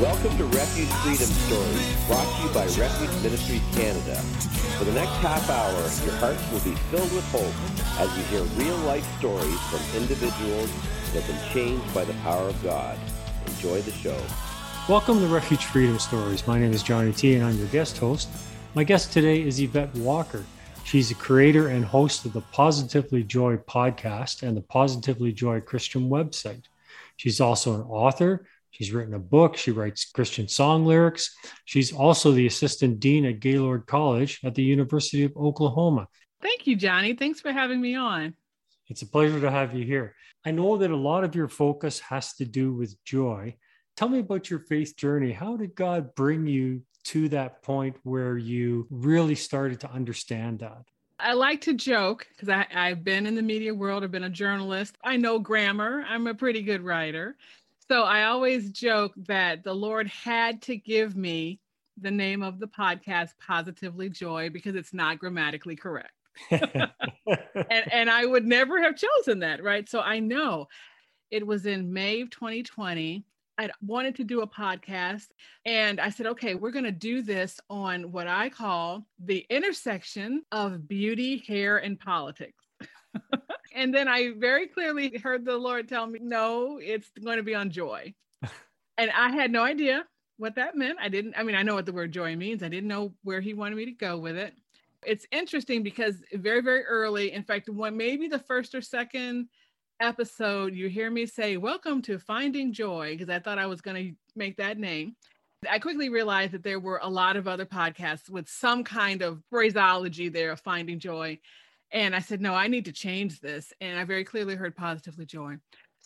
Welcome to Refuge Freedom Stories, brought to you by Refuge Ministries Canada. For the next half hour, your hearts will be filled with hope as you hear real-life stories from individuals that have been changed by the power of God. Enjoy the show. Welcome to Refuge Freedom Stories. My name is Johnny T, and I'm your guest host. My guest today is Yvette Walker. She's the creator and host of the Positively Joy podcast and the Positively Joy Christian website. She's also an author, She's written a book. She writes Christian song lyrics. She's also the assistant dean at Gaylord College at the University of Oklahoma. Thank you, Johnny. Thanks for having me on. It's a pleasure to have you here. I know that a lot of your focus has to do with joy. Tell me about your faith journey. How did God bring you to that point where you really started to understand that? I like to joke because I've been in the media world, I've been a journalist. I know grammar, I'm a pretty good writer. So I always joke that the Lord had to give me the name of the podcast, Positively Joy, because it's not grammatically correct. and, and I would never have chosen that, right? So I know it was in May of 2020. I wanted to do a podcast, and I said, okay, we're going to do this on what I call the intersection of beauty, hair, and politics. and then I very clearly heard the Lord tell me, no, it's going to be on joy. and I had no idea what that meant. I didn't, I mean, I know what the word joy means. I didn't know where he wanted me to go with it. It's interesting because very, very early, in fact, when maybe the first or second episode, you hear me say, Welcome to Finding Joy, because I thought I was going to make that name. I quickly realized that there were a lot of other podcasts with some kind of phraseology there of finding joy. And I said, no, I need to change this. And I very clearly heard positively joy.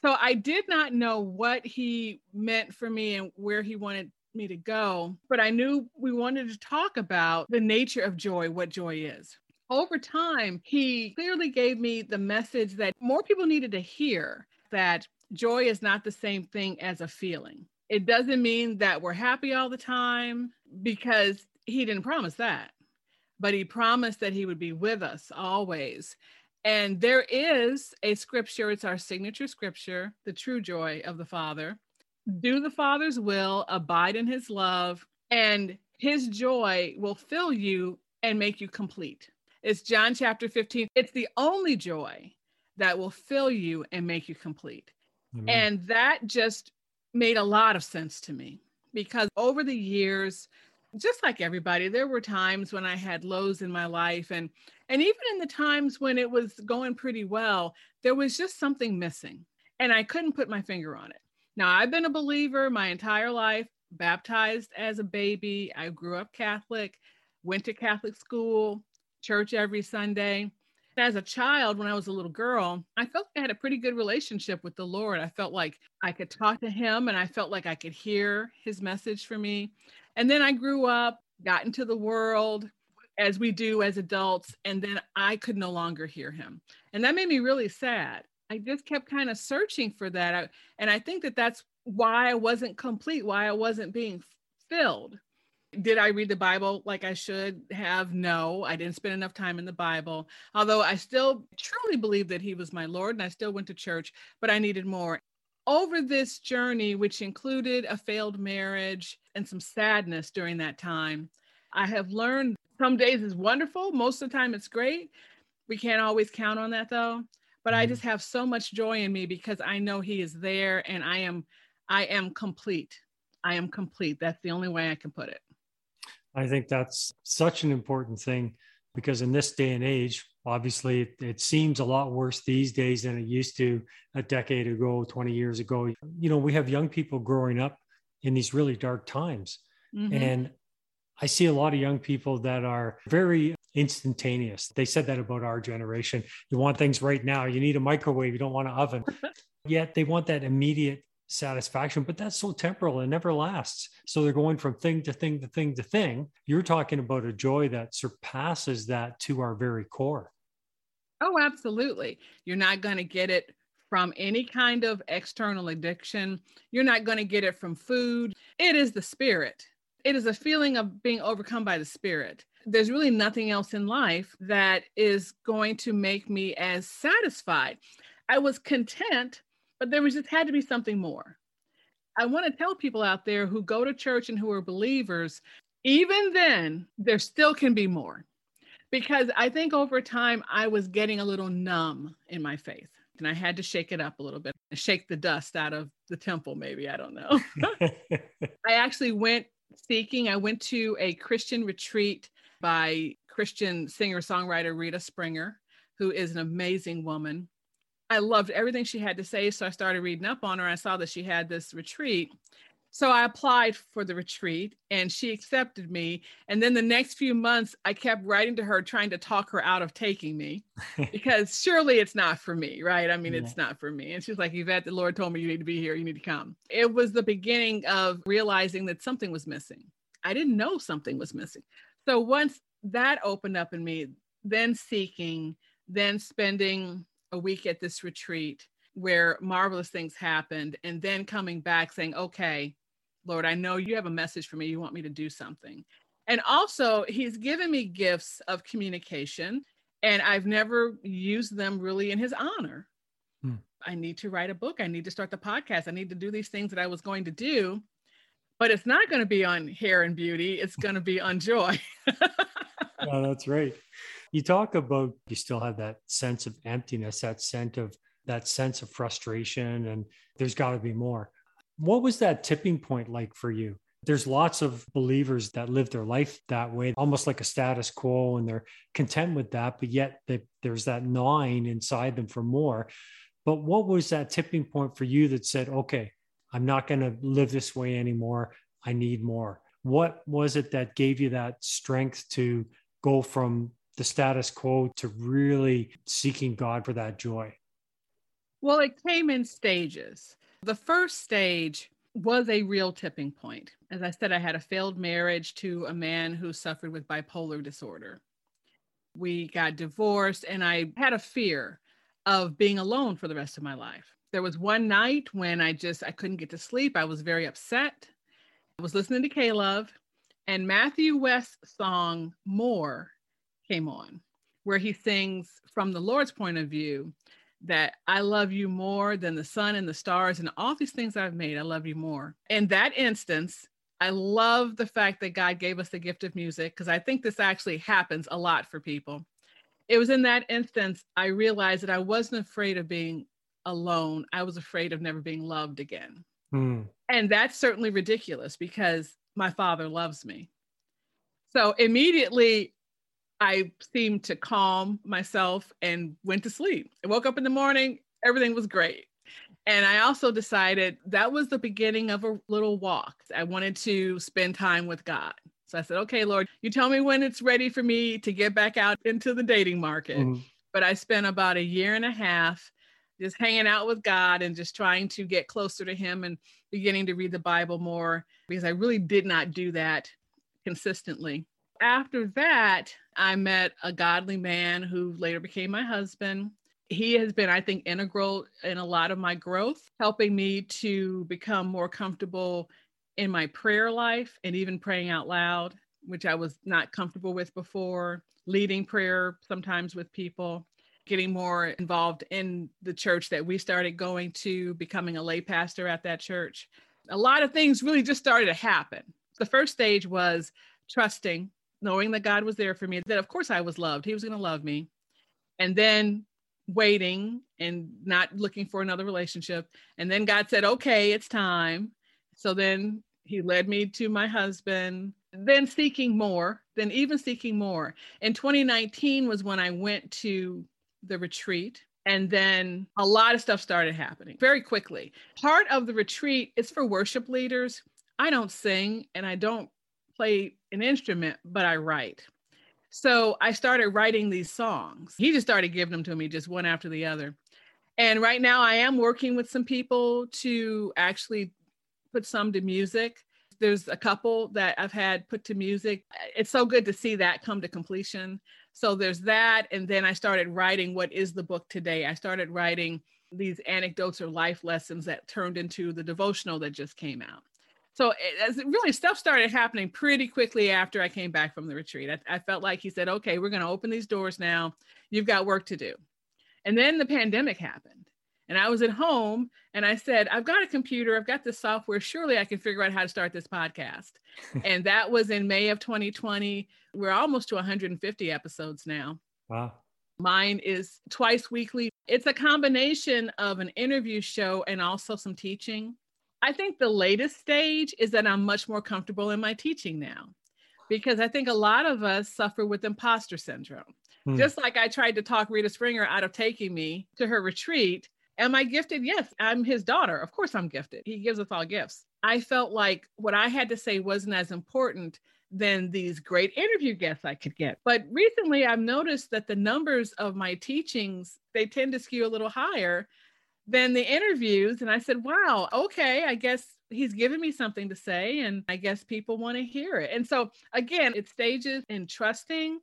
So I did not know what he meant for me and where he wanted me to go, but I knew we wanted to talk about the nature of joy, what joy is. Over time, he clearly gave me the message that more people needed to hear that joy is not the same thing as a feeling. It doesn't mean that we're happy all the time because he didn't promise that but he promised that he would be with us always. And there is a scripture, it's our signature scripture, the true joy of the Father. Do the Father's will, abide in his love, and his joy will fill you and make you complete. It's John chapter 15. It's the only joy that will fill you and make you complete. Amen. And that just made a lot of sense to me because over the years, just like everybody there were times when i had lows in my life and and even in the times when it was going pretty well there was just something missing and i couldn't put my finger on it. Now i've been a believer my entire life baptized as a baby. I grew up catholic went to catholic school church every sunday. As a child when i was a little girl i felt i had a pretty good relationship with the lord. I felt like i could talk to him and i felt like i could hear his message for me and then I grew up, got into the world as we do as adults, and then I could no longer hear him. And that made me really sad. I just kept kind of searching for that. And I think that that's why I wasn't complete, why I wasn't being filled. Did I read the Bible like I should have? No, I didn't spend enough time in the Bible. Although I still truly believe that He was my Lord and I still went to church, but I needed more over this journey, which included a failed marriage and some sadness during that time, I have learned some days is wonderful. Most of the time, it's great. We can't always count on that though. But I mm-hmm. just have so much joy in me because I know He is there, and I am, I am complete. I am complete. That's the only way I can put it. I think that's such an important thing because in this day and age, obviously it, seems a lot worse these days than it used to a decade ago, 20 years ago. You know, we have young people growing up in these really dark times. Mm-hmm. And I see a lot of young people that are very instantaneous. They said that about our generation. You want things right now. You need a microwave. You don't want an oven. Yet they want that immediate satisfaction, but that's so temporal and never lasts. So they're going from thing to thing to thing to thing. You're talking about a joy that surpasses that to our very core. Oh, absolutely. You're not going to get it from any kind of external addiction. You're not going to get it from food. It is the spirit. It is a feeling of being overcome by the spirit. There's really nothing else in life that is going to make me as satisfied. I was content but there was just had to be something more. I want to tell people out there who go to church and who are believers, even then, there still can be more. Because I think over time, I was getting a little numb in my faith and I had to shake it up a little bit, shake the dust out of the temple, maybe. I don't know. I actually went seeking, I went to a Christian retreat by Christian singer songwriter Rita Springer, who is an amazing woman. I loved everything she had to say. So I started reading up on her. I saw that she had this retreat. So I applied for the retreat and she accepted me. And then the next few months, I kept writing to her, trying to talk her out of taking me because surely it's not for me, right? I mean, yeah. it's not for me. And she's like, Yvette, the Lord told me you need to be here. You need to come. It was the beginning of realizing that something was missing. I didn't know something was missing. So once that opened up in me, then seeking, then spending a week at this retreat where marvelous things happened and then coming back saying okay lord i know you have a message for me. You want me to do something. And also he's given me gifts of communication and i've never used them really in his honor. Hmm. i need to write a book. I need to start the podcast. I need to do these things that i was going to do but it's not going to be on hair and beauty. It's going to be on joy. Oh, that's right you talk about you still have that sense of emptiness, that sense of that sense of frustration, and there's got to be more. What was that tipping point like for you? There's lots of believers that live their life that way, almost like a status quo, and they're content with that, but yet they, there's that gnawing inside them for more. But what was that tipping point for you that said, okay, I'm not going to live this way anymore. I need more. What was it that gave you that strength to go from the status quo to really seeking God for that joy? Well, it came in stages. The first stage was a real tipping point. As I said, I had a failed marriage to a man who suffered with bipolar disorder. We got divorced, and I had a fear of being alone for the rest of my life. There was one night when I just I couldn't get to sleep. I was very upset. I was listening to K-Love, and Matthew West's song "More" came on, where he sings from the Lord's point of view that I love you more than the sun and the stars and all these things I've made. I love you more. In that instance, I love the fact that God gave us the gift of music because I think this actually happens a lot for people. It was in that instance I realized that I wasn't afraid of being alone. I was afraid of never being loved again. Mm. And that's certainly ridiculous because my father loves me. So immediately I seemed to calm myself and went to sleep. I woke up in the morning, everything was great. And I also decided that was the beginning of a little walk. I wanted to spend time with God. So I said, okay, Lord, you tell me when it's ready for me to get back out into the dating market. Mm-hmm. But I spent about a year and a half just hanging out with God and just trying to get closer to Him and beginning to read the Bible more because I really did not do that consistently after that, I met a godly man who later became my husband. He has been, I think, integral in a lot of my growth, helping me to become more comfortable in my prayer life and even praying out loud, which I was not comfortable with before, leading prayer sometimes with people, getting more involved in the church that we started going to, becoming a lay pastor at that church. A lot of things really just started to happen. The first stage was trusting knowing that God was there for me, that of course I was loved. He was going to love me. And then waiting and not looking for another relationship. And then God said, okay, it's time. So then he led me to my husband, then seeking more, then even seeking more. In 2019 was when I went to the retreat. And then a lot of stuff started happening very quickly. Part of the retreat is for worship leaders. I don't sing and I don't play an instrument, but I write. So I started writing these songs. He just started giving them to me just one after the other. And right now I am working with some people to actually put some to music. There's a couple that I've had put to music. It's so good to see that come to completion. So there's that. And then I started writing what is the book today. I started writing these anecdotes or life lessons that turned into the devotional that just came out. So it, really stuff started happening pretty quickly after I came back from the retreat. I, I felt like he said, okay, we're going to open these doors now. You've got work to do. And then the pandemic happened. And I was at home and I said, I've got a computer, I've got this software. Surely I can figure out how to start this podcast. and that was in May of 2020. We're almost to 150 episodes now. Wow. Mine is twice weekly. It's a combination of an interview show and also some teaching. I think the latest stage is that I'm much more comfortable in my teaching now because I think a lot of us suffer with imposter syndrome. Hmm. Just like I tried to talk Rita Springer out of taking me to her retreat. Am I gifted? Yes, I'm his daughter. Of course, I'm gifted. He gives us all gifts. I felt like what I had to say wasn't as important than these great interview guests I could get. But recently I've noticed that the numbers of my teachings, they tend to skew a little higher than the interviews. And I said, wow, okay, I guess he's given me something to say and I guess people want to hear it. And so again, it stages in trusting,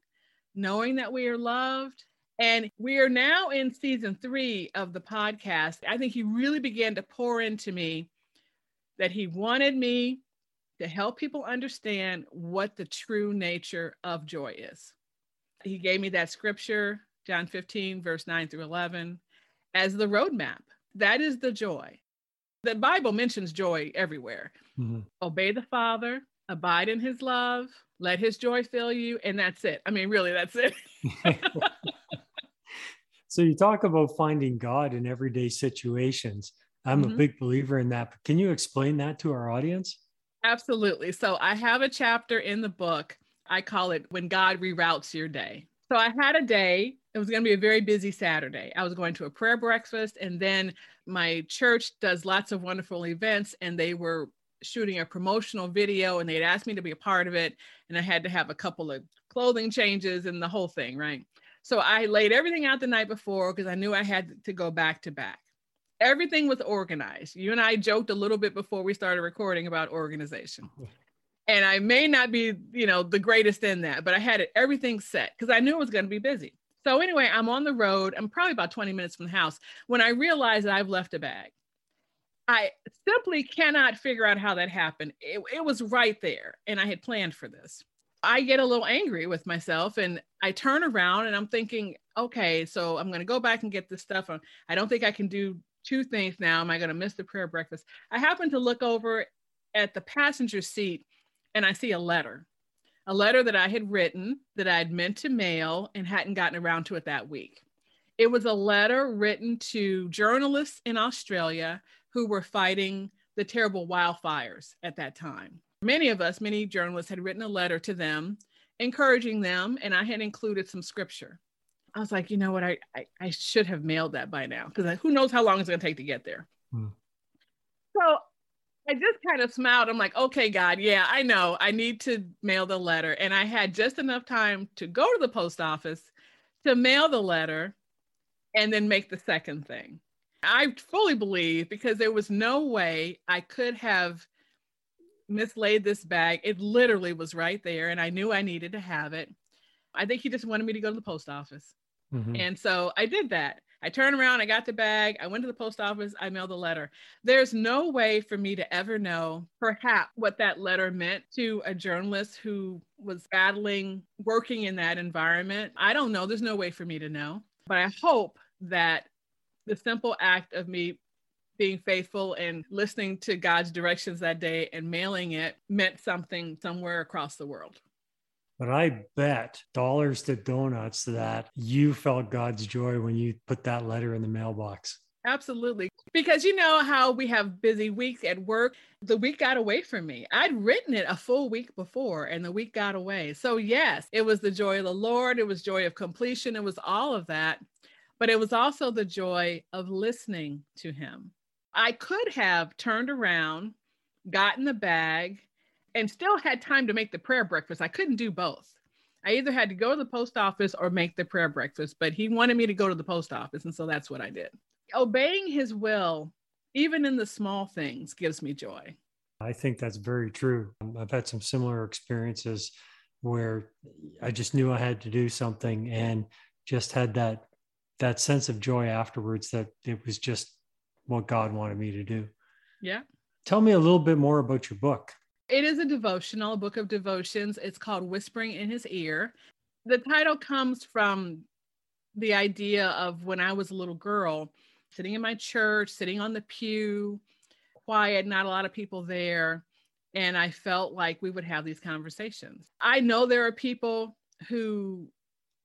knowing that we are loved. And we are now in season three of the podcast. I think he really began to pour into me that he wanted me to help people understand what the true nature of joy is. He gave me that scripture, John 15, verse 9 through 11, as the roadmap. That is the joy. The Bible mentions joy everywhere. Mm-hmm. Obey the Father, abide in his love, let his joy fill you, and that's it. I mean, really, that's it. so you talk about finding God in everyday situations. I'm mm-hmm. a big believer in that. Can you explain that to our audience? Absolutely. So I have a chapter in the book. I call it When God Reroutes Your Day. So I had a day. It was going to be a very busy Saturday. I was going to a prayer breakfast, and then my church does lots of wonderful events, and they were shooting a promotional video, and they'd asked me to be a part of it. And I had to have a couple of clothing changes and the whole thing, right? So I laid everything out the night before because I knew I had to go back to back everything was organized. You and I joked a little bit before we started recording about organization. And I may not be, you know, the greatest in that, but I had it everything set because I knew it was going to be busy. So anyway, I'm on the road. I'm probably about 20 minutes from the house when I realize that I've left a bag. I simply cannot figure out how that happened. It, it was right there, and I had planned for this. I get a little angry with myself and I turn around and I'm thinking, okay, so I'm going to go back and get this stuff. I don't think I can do two things now. Am I going to miss the prayer breakfast? I happen to look over at the passenger seat and I see a letter, a letter that I had written that I had meant to mail and hadn't gotten around to it that week. It was a letter written to journalists in Australia who were fighting the terrible wildfires at that time. Many of us, many journalists, had written a letter to them, encouraging them, and I had included some scripture. I was like, you know what, I I, I should have mailed that by now because who knows how long it's going to take to get there. Hmm. So I just kind of smiled. I'm like, okay, God, yeah, I know. I need to mail the letter, and I had just enough time to go to the post office to mail the letter, and then make the second thing. I fully believe because there was no way I could have mislaid this bag. It literally was right there, and I knew I needed to have it. I think he just wanted me to go to the post office. Mm-hmm. And so I did that. I turned around, I got the bag, I went to the post office, I mailed the letter. There's no way for me to ever know, perhaps, what that letter meant to a journalist who was battling working in that environment. I don't know. There's no way for me to know. But I hope that the simple act of me being faithful and listening to God's directions that day and mailing it meant something somewhere across the world. But I bet dollars to donuts that you felt God's joy when you put that letter in the mailbox. Absolutely. Because you know how we have busy weeks at work. The week got away from me. I'd written it a full week before and the week got away. So, yes, it was the joy of the Lord. It was joy of completion. It was all of that. But it was also the joy of listening to Him. I could have turned around, gotten the bag, and still had time to make the prayer breakfast. I couldn't do both. I either had to go to the post office or make the prayer breakfast, but he wanted me to go to the post office. And so that's what I did. Obeying his will, even in the small things, gives me joy. I think that's very true. I've had some similar experiences where I just knew I had to do something and just had that that sense of joy afterwards that it was just what God wanted me to do. Yeah. Tell me a little bit more about your book. It is a devotional, a book of devotions. It's called Whispering in His Ear. The title comes from the idea of when I was a little girl, sitting in my church, sitting on the pew, quiet, not a lot of people there. And I felt like we would have these conversations. I know there are people who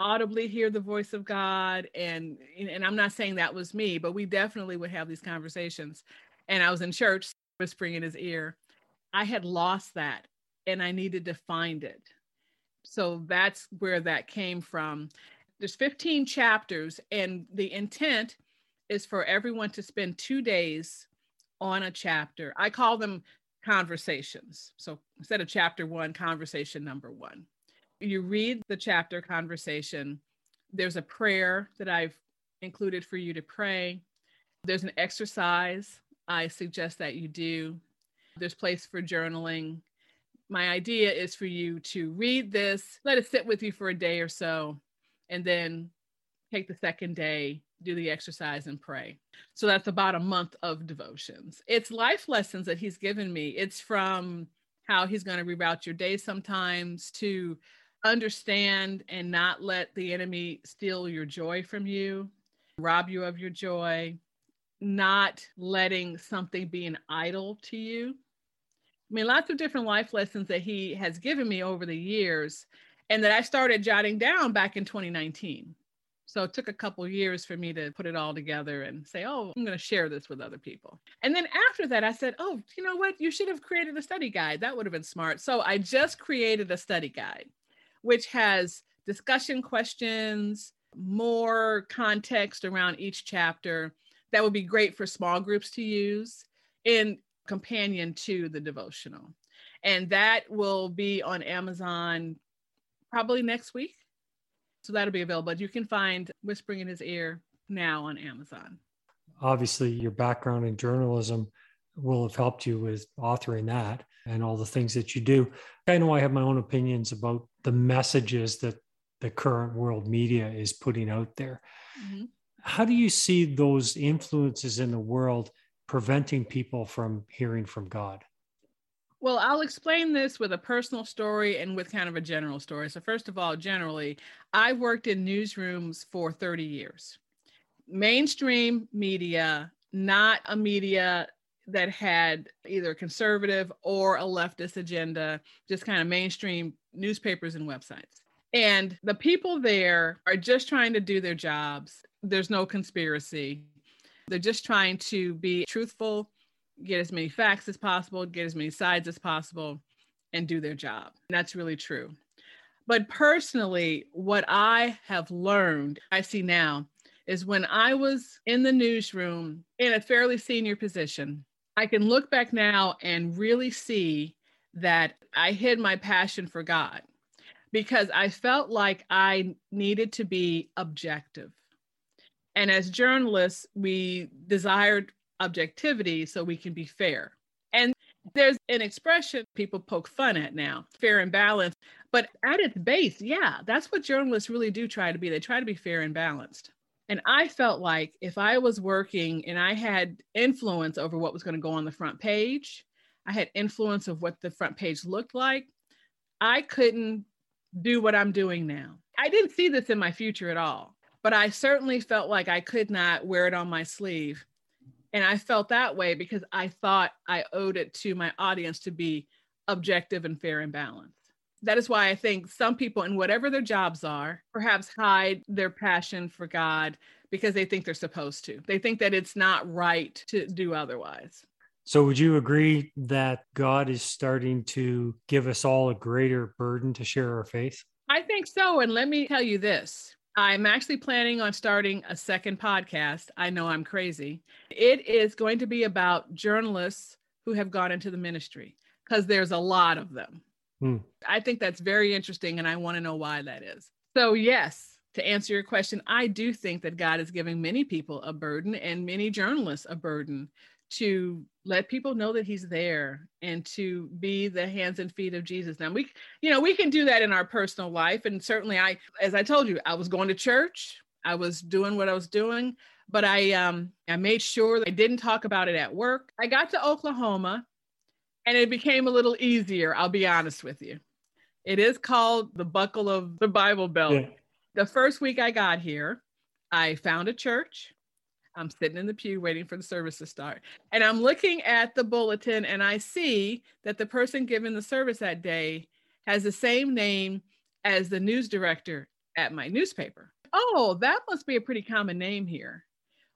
audibly hear the voice of God and and I'm not saying that was me, but we definitely would have these conversations. And I was in church whispering in his ear. I had lost that and I needed to find it. So that's where that came from. There's 15 chapters, and the intent is for everyone to spend two days on a chapter. I call them conversations. So instead of chapter one, conversation number one. You read the chapter conversation. There's a prayer that I've included for you to pray. There's an exercise I suggest that you do there's place for journaling. My idea is for you to read this, let it sit with you for a day or so, and then take the second day, do the exercise, and pray. So that's about a month of devotions. It's life lessons that he's given me. It's from how he's going to reroute your day sometimes to understand and not let the enemy steal your joy from you, rob you of your joy, not letting something be an idol to you. I mean, lots of different life lessons that he has given me over the years and that I started jotting down back in 2019. So it took a couple years for me to put it all together and say, oh, I'm going to share this with other people. And then after that, I said, oh, you know what? You should have created a study guide. That would have been smart. So I just created a study guide, which has discussion questions, more context around each chapter that would be great for small groups to use. And companion to the devotional. And that will be on Amazon probably next week. So that'll be available. You can find Whispering in His Ear now on Amazon. Obviously, your background in journalism will have helped you with authoring that and all the things that you do. I know I have my own opinions about the messages that the current world media is putting out there. Mm-hmm. How do you see those influences in the world preventing people from hearing from God? Well, I'll explain this with a personal story and with kind of a general story. So, first of all, generally, I worked in newsrooms for 30 years. Mainstream media, not a media that had either a conservative or a leftist agenda, just kind of mainstream newspapers and websites. And the people there are just trying to do their jobs. There's no conspiracy. They're just trying to be truthful, get as many facts as possible, get as many sides as possible, and do their job. And that's really true. But personally, what I have learned, I see now, is when I was in the newsroom in a fairly senior position, I can look back now and really see that I hid my passion for God because I felt like I needed to be objective. And as journalists, we desired objectivity so we can be fair. And there's an expression people poke fun at now fair and balanced. But at its base, yeah, that's what journalists really do try to be. They try to be fair and balanced. And I felt like if I was working and I had influence over what was going to go on the front page, I had influence of what the front page looked like, I couldn't do what I'm doing now. I didn't see this in my future at all but I certainly felt like I could not wear it on my sleeve. And I felt that way because I thought I owed it to my audience to be objective and fair and balanced. That is why I think some people, in whatever their jobs are, perhaps hide their passion for God because they think they're supposed to. They think that it's not right to do otherwise. So, would you agree that God is starting to give us all a greater burden to share our faith? I think so. And let me tell you this I'm actually planning on starting a second podcast. I know I'm crazy. It is going to be about journalists who have gone into the ministry because there's a lot of them. Hmm. I think that's very interesting, and I want to know why that is. So, yes, to answer your question, I do think that God is giving many people a burden and many journalists a burden to let people know that he's there and to be the hands and feet of Jesus. Now we you know, we can do that in our personal life and certainly I as I told you, I was going to church, I was doing what I was doing, but I um I made sure I didn't talk about it at work. I got to Oklahoma and it became a little easier, I'll be honest with you. It is called the buckle of the Bible belt. Yeah. The first week I got here, I found a church. I'm sitting in the pew waiting for the service to start. And I'm looking at the bulletin and I see that the person giving the service that day has the same name as the news director at my newspaper. Oh, that must be a pretty common name here.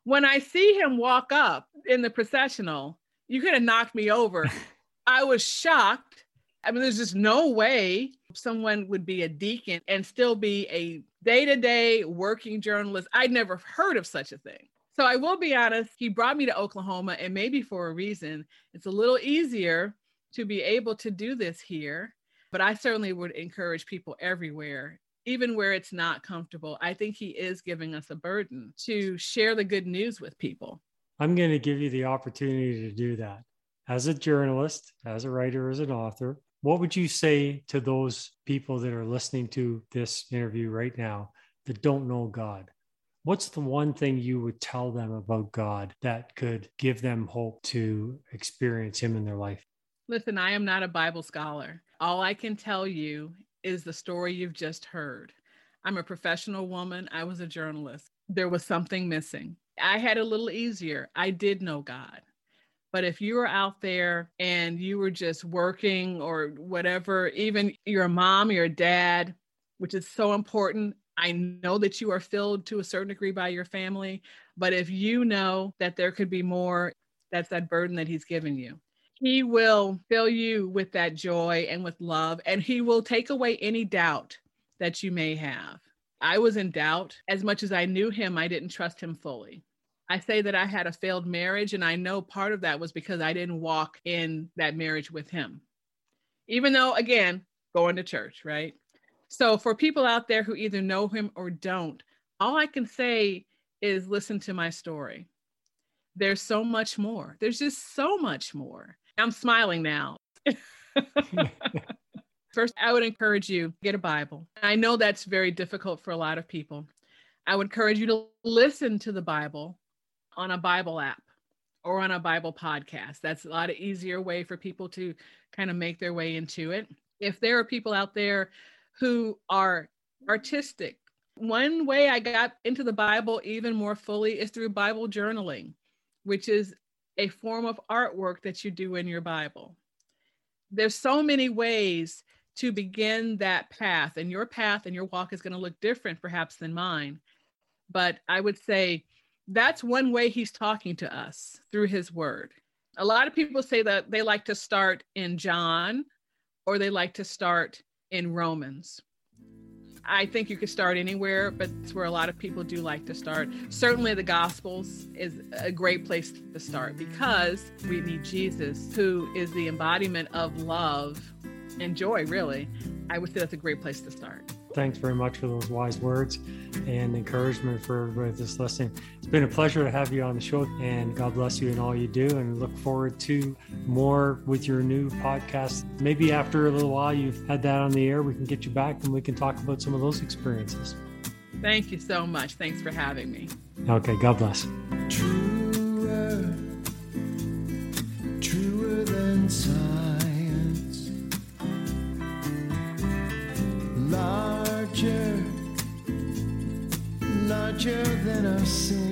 When I see him walk up in the processional, you could have knocked me over. I was shocked. I mean, there's just no way someone would be a deacon and still be a day to day working journalist. I'd never heard of such a thing. So I will be honest, he brought me to Oklahoma, and maybe for a reason. It's a little easier to be able to do this here, but I certainly would encourage people everywhere, even where it's not comfortable. I think he is giving us a burden to share the good news with people. I'm going to give you the opportunity to do that. As a journalist, as a writer, as an author, what would you say to those people that are listening to this interview right now that don't know God? What's the one thing you would tell them about God that could give them hope to experience Him in their life? Listen, I am not a Bible scholar. All I can tell you is the story you've just heard. I'm a professional woman, I was a journalist. There was something missing. I had a little easier. I did know God. But if you were out there and you were just working or whatever, even you're a mom, you're a dad, which is so important. I know that you are filled to a certain degree by your family, but if you know that there could be more, that's that burden that He's given you. He will fill you with that joy and with love, and He will take away any doubt that you may have. I was in doubt. As much as I knew Him, I didn't trust Him fully. I say that I had a failed marriage, and I know part of that was because I didn't walk in that marriage with Him. Even though, again, going to church, right? So for people out there who either know him or don't, all I can say is listen to my story. There's so much more. There's just so much more. I'm smiling now. First, I would encourage you get a Bible. I know that's very difficult for a lot of people. I would encourage you to listen to the Bible on a Bible app or on a Bible podcast. That's a lot of easier way for people to kind of make their way into it. If there are people out there who are artistic. One way I got into the Bible even more fully is through Bible journaling, which is a form of artwork that you do in your Bible. There's so many ways to begin that path, and your path and your walk is going to look different perhaps than mine. But I would say that's one way he's talking to us through his word. A lot of people say that they like to start in John or they like to start in Romans. I think you could start anywhere, but it's where a lot of people do like to start. Certainly, the Gospels is a great place to start because we need Jesus, who is the embodiment of love and joy, really. I would say that's a great place to start. Thanks very much for those wise words and encouragement for everybody that's listening. It's been a pleasure to have you on the show, and God bless you in all you do. And look forward to more with your new podcast. Maybe after a little while you've had that on the air, we can get you back and we can talk about some of those experiences. Thank you so much. Thanks for having me. Okay, God bless. Sin.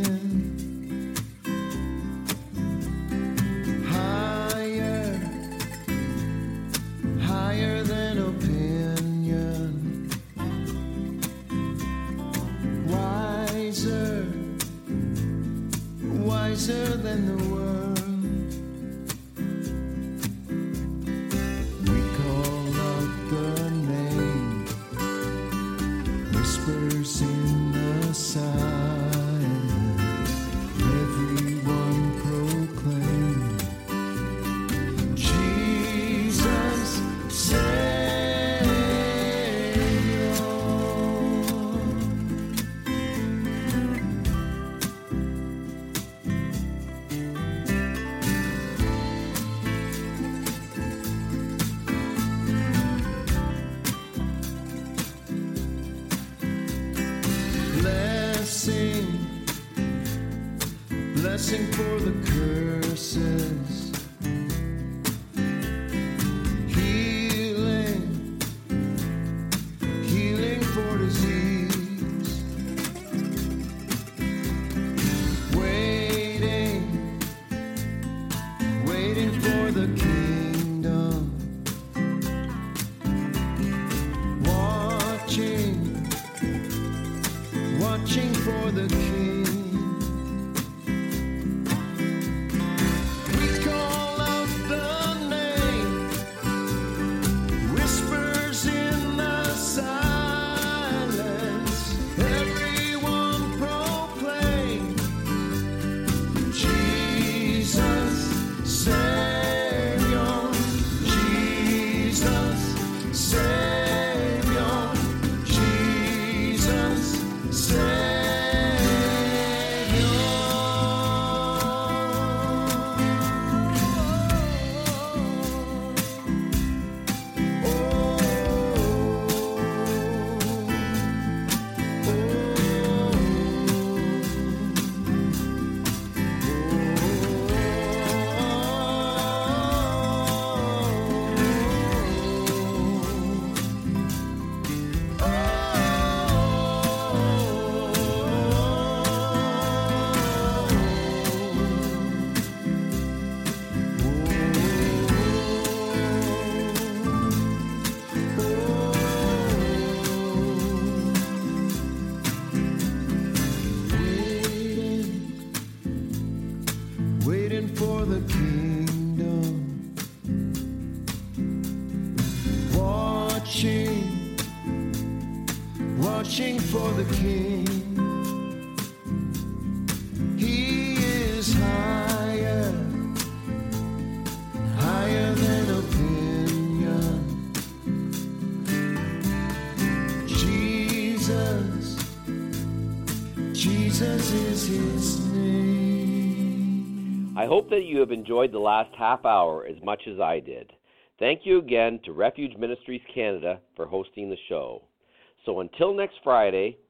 The king. He is higher, higher than opinion. Jesus. Jesus is his name. I hope that you have enjoyed the last half hour as much as I did. Thank you again to Refuge Ministries Canada for hosting the show. So until next Friday,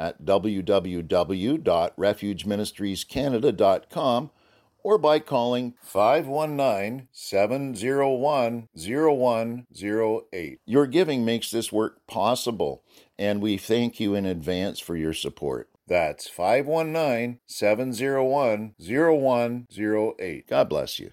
at www.refugeministriescanada.com or by calling 519 701 0108. Your giving makes this work possible, and we thank you in advance for your support. That's 519 701 0108. God bless you.